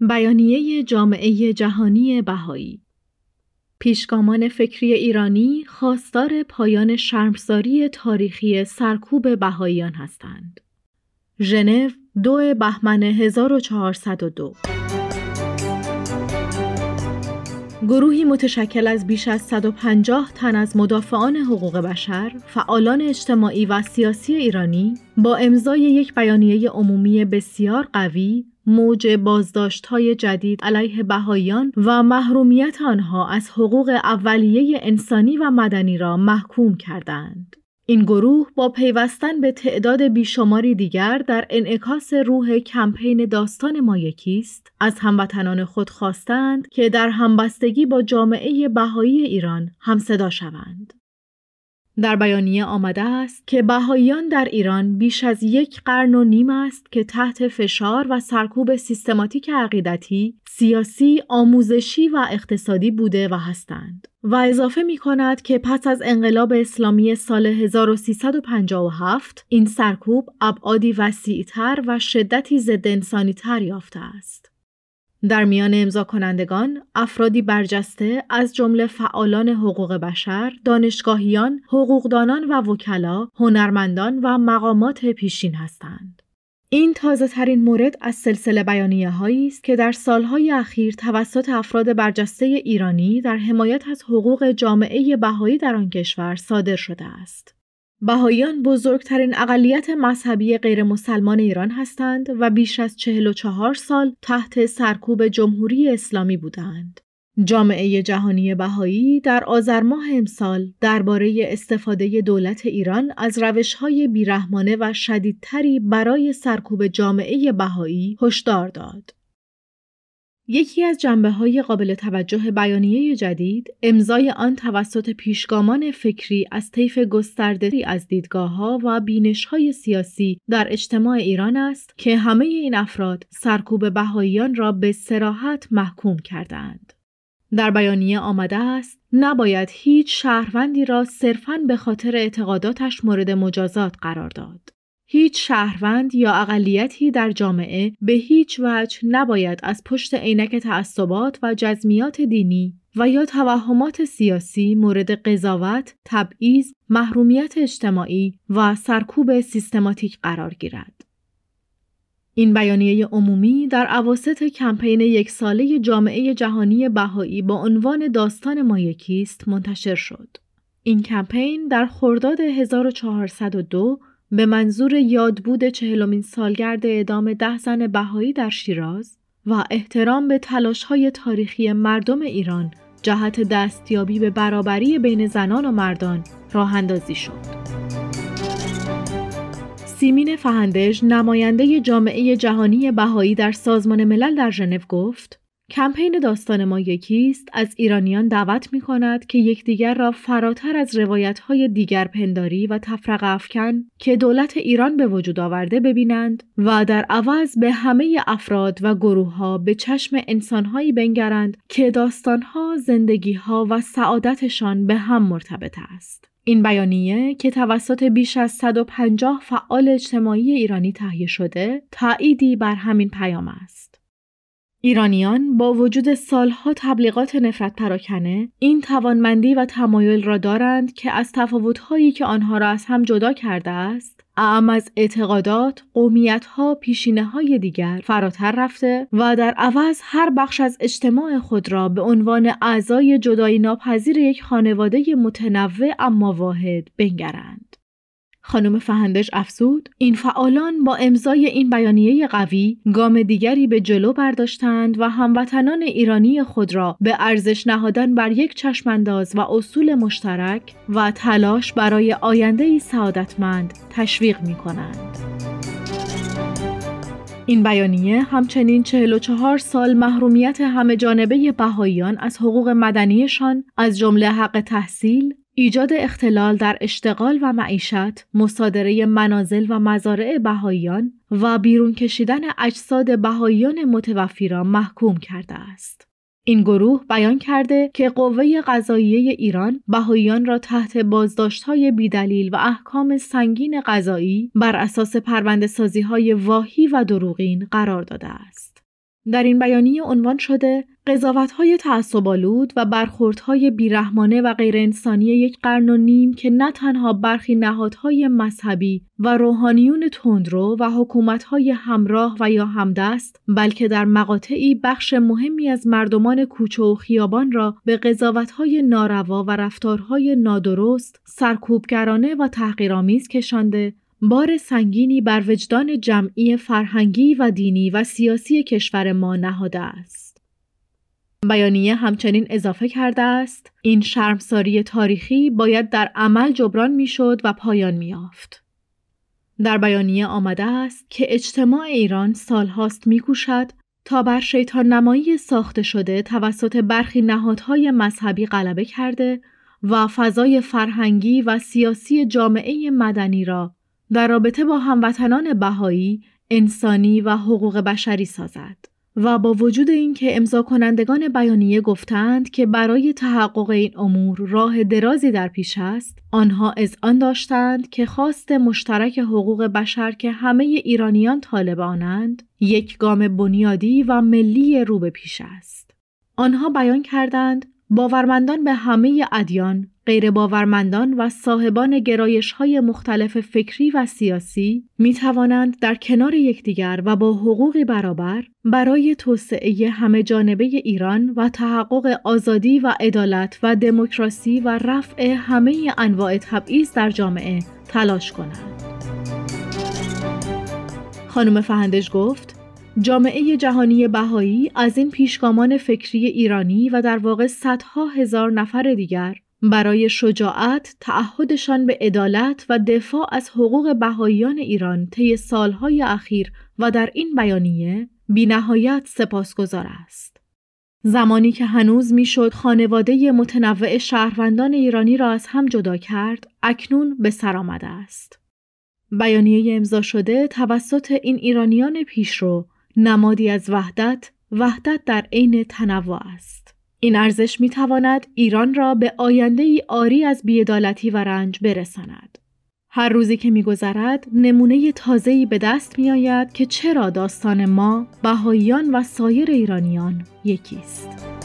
بیانیه جامعه جهانی بهایی پیشگامان فکری ایرانی خواستار پایان شرمساری تاریخی سرکوب بهاییان هستند. ژنو دو بهمن 1402 گروهی متشکل از بیش از 150 تن از مدافعان حقوق بشر، فعالان اجتماعی و سیاسی ایرانی با امضای یک بیانیه عمومی بسیار قوی موج بازداشت های جدید علیه بهاییان و محرومیت آنها از حقوق اولیه انسانی و مدنی را محکوم کردند. این گروه با پیوستن به تعداد بیشماری دیگر در انعکاس روح کمپین داستان ما یکیست از هموطنان خود خواستند که در همبستگی با جامعه بهایی ایران همصدا شوند. در بیانیه آمده است که بهاییان در ایران بیش از یک قرن و نیم است که تحت فشار و سرکوب سیستماتیک عقیدتی، سیاسی، آموزشی و اقتصادی بوده و هستند. و اضافه می کند که پس از انقلاب اسلامی سال 1357 این سرکوب ابعادی وسیعتر و شدتی ضد انسانی تر یافته است. در میان امضا کنندگان افرادی برجسته از جمله فعالان حقوق بشر، دانشگاهیان، حقوقدانان و وکلا، هنرمندان و مقامات پیشین هستند. این تازه ترین مورد از سلسله بیانیه هایی است که در سالهای اخیر توسط افراد برجسته ایرانی در حمایت از حقوق جامعه بهایی در آن کشور صادر شده است. بهاییان بزرگترین اقلیت مذهبی غیر مسلمان ایران هستند و بیش از 44 سال تحت سرکوب جمهوری اسلامی بودند. جامعه جهانی بهایی در آذر ماه امسال درباره استفاده دولت ایران از روش‌های بیرحمانه و شدیدتری برای سرکوب جامعه بهایی هشدار داد. یکی از جنبه های قابل توجه بیانیه جدید امضای آن توسط پیشگامان فکری از طیف گسترده‌ای از دیدگاه ها و بینش های سیاسی در اجتماع ایران است که همه این افراد سرکوب بهاییان را به سراحت محکوم کردند. در بیانیه آمده است نباید هیچ شهروندی را صرفاً به خاطر اعتقاداتش مورد مجازات قرار داد. هیچ شهروند یا اقلیتی در جامعه به هیچ وجه نباید از پشت عینک تعصبات و جزمیات دینی و یا توهمات سیاسی مورد قضاوت، تبعیض، محرومیت اجتماعی و سرکوب سیستماتیک قرار گیرد. این بیانیه عمومی در عواست کمپین یک ساله جامعه جهانی بهایی با عنوان داستان ما یکیست منتشر شد. این کمپین در خرداد 1402 به منظور یادبود چهلمین سالگرد اعدام ده زن بهایی در شیراز و احترام به های تاریخی مردم ایران جهت دستیابی به برابری بین زنان و مردان راه اندازی شد. سیمین فهندش نماینده جامعه جهانی بهایی در سازمان ملل در ژنو گفت کمپین داستان ما یکیست از ایرانیان دعوت می کند که یکدیگر را فراتر از روایت های دیگر پنداری و تفرق افکن که دولت ایران به وجود آورده ببینند و در عوض به همه افراد و گروه ها به چشم انسانهایی بنگرند که داستانها، زندگیها و سعادتشان به هم مرتبط است. این بیانیه که توسط بیش از 150 فعال اجتماعی ایرانی تهیه شده، تأییدی بر همین پیام است. ایرانیان با وجود سالها تبلیغات نفرت پراکنه این توانمندی و تمایل را دارند که از تفاوتهایی که آنها را از هم جدا کرده است اعم از اعتقادات، قومیتها، پیشینه های دیگر فراتر رفته و در عوض هر بخش از اجتماع خود را به عنوان اعضای جدایی ناپذیر یک خانواده متنوع اما واحد بنگرند. خانم فهندش افزود این فعالان با امضای این بیانیه قوی گام دیگری به جلو برداشتند و هموطنان ایرانی خود را به ارزش نهادن بر یک چشمانداز و اصول مشترک و تلاش برای آینده سعادتمند تشویق می کنند. این بیانیه همچنین 44 سال محرومیت همه جانبه بهاییان از حقوق مدنیشان از جمله حق تحصیل، ایجاد اختلال در اشتغال و معیشت، مصادره منازل و مزارع بهاییان و بیرون کشیدن اجساد بهاییان متوفی را محکوم کرده است. این گروه بیان کرده که قوه قضاییه ایران بهاییان را تحت بازداشت‌های بیدلیل و احکام سنگین قضایی بر اساس پرونده های واهی و دروغین قرار داده است. در این بیانیه عنوان شده قضاوت‌های تعصب‌آلود و برخوردهای بیرحمانه و غیرانسانی یک قرن و نیم که نه تنها برخی نهادهای مذهبی و روحانیون تندرو و حکومت‌های همراه و یا همدست بلکه در مقاطعی بخش مهمی از مردمان کوچه و خیابان را به قضاوت‌های ناروا و رفتارهای نادرست، سرکوبگرانه و تحقیرآمیز کشانده بار سنگینی بر وجدان جمعی فرهنگی و دینی و سیاسی کشور ما نهاده است. بیانیه همچنین اضافه کرده است این شرمساری تاریخی باید در عمل جبران می‌شد و پایان میافت. در بیانیه آمده است که اجتماع ایران سالهاست میکوشد تا بر شیطان نمایی ساخته شده توسط برخی نهادهای مذهبی غلبه کرده و فضای فرهنگی و سیاسی جامعه مدنی را در رابطه با هموطنان بهایی انسانی و حقوق بشری سازد و با وجود اینکه امضا کنندگان بیانیه گفتند که برای تحقق این امور راه درازی در پیش است آنها از آن داشتند که خواست مشترک حقوق بشر که همه ایرانیان طالب آنند یک گام بنیادی و ملی رو به پیش است. آنها بیان کردند باورمندان به همه ادیان غیر باورمندان و صاحبان گرایش های مختلف فکری و سیاسی می توانند در کنار یکدیگر و با حقوقی برابر برای توسعه همه جانبه ایران و تحقق آزادی و عدالت و دموکراسی و رفع همه انواع تبعیض در جامعه تلاش کنند. خانم فهندش گفت جامعه جهانی بهایی از این پیشگامان فکری ایرانی و در واقع صدها هزار نفر دیگر برای شجاعت تعهدشان به عدالت و دفاع از حقوق بهاییان ایران طی سالهای اخیر و در این بیانیه بینهایت سپاسگزار است. زمانی که هنوز می‌شد خانواده متنوع شهروندان ایرانی را از هم جدا کرد، اکنون به سر آمده است. بیانیه امضا شده توسط این ایرانیان پیشرو نمادی از وحدت، وحدت در عین تنوع است. این ارزش می تواند ایران را به آینده ای آری از بیعدالتی و رنج برساند. هر روزی که میگذرد نمونه تازه‌ای به دست می آید که چرا داستان ما بهاییان و سایر ایرانیان یکی است.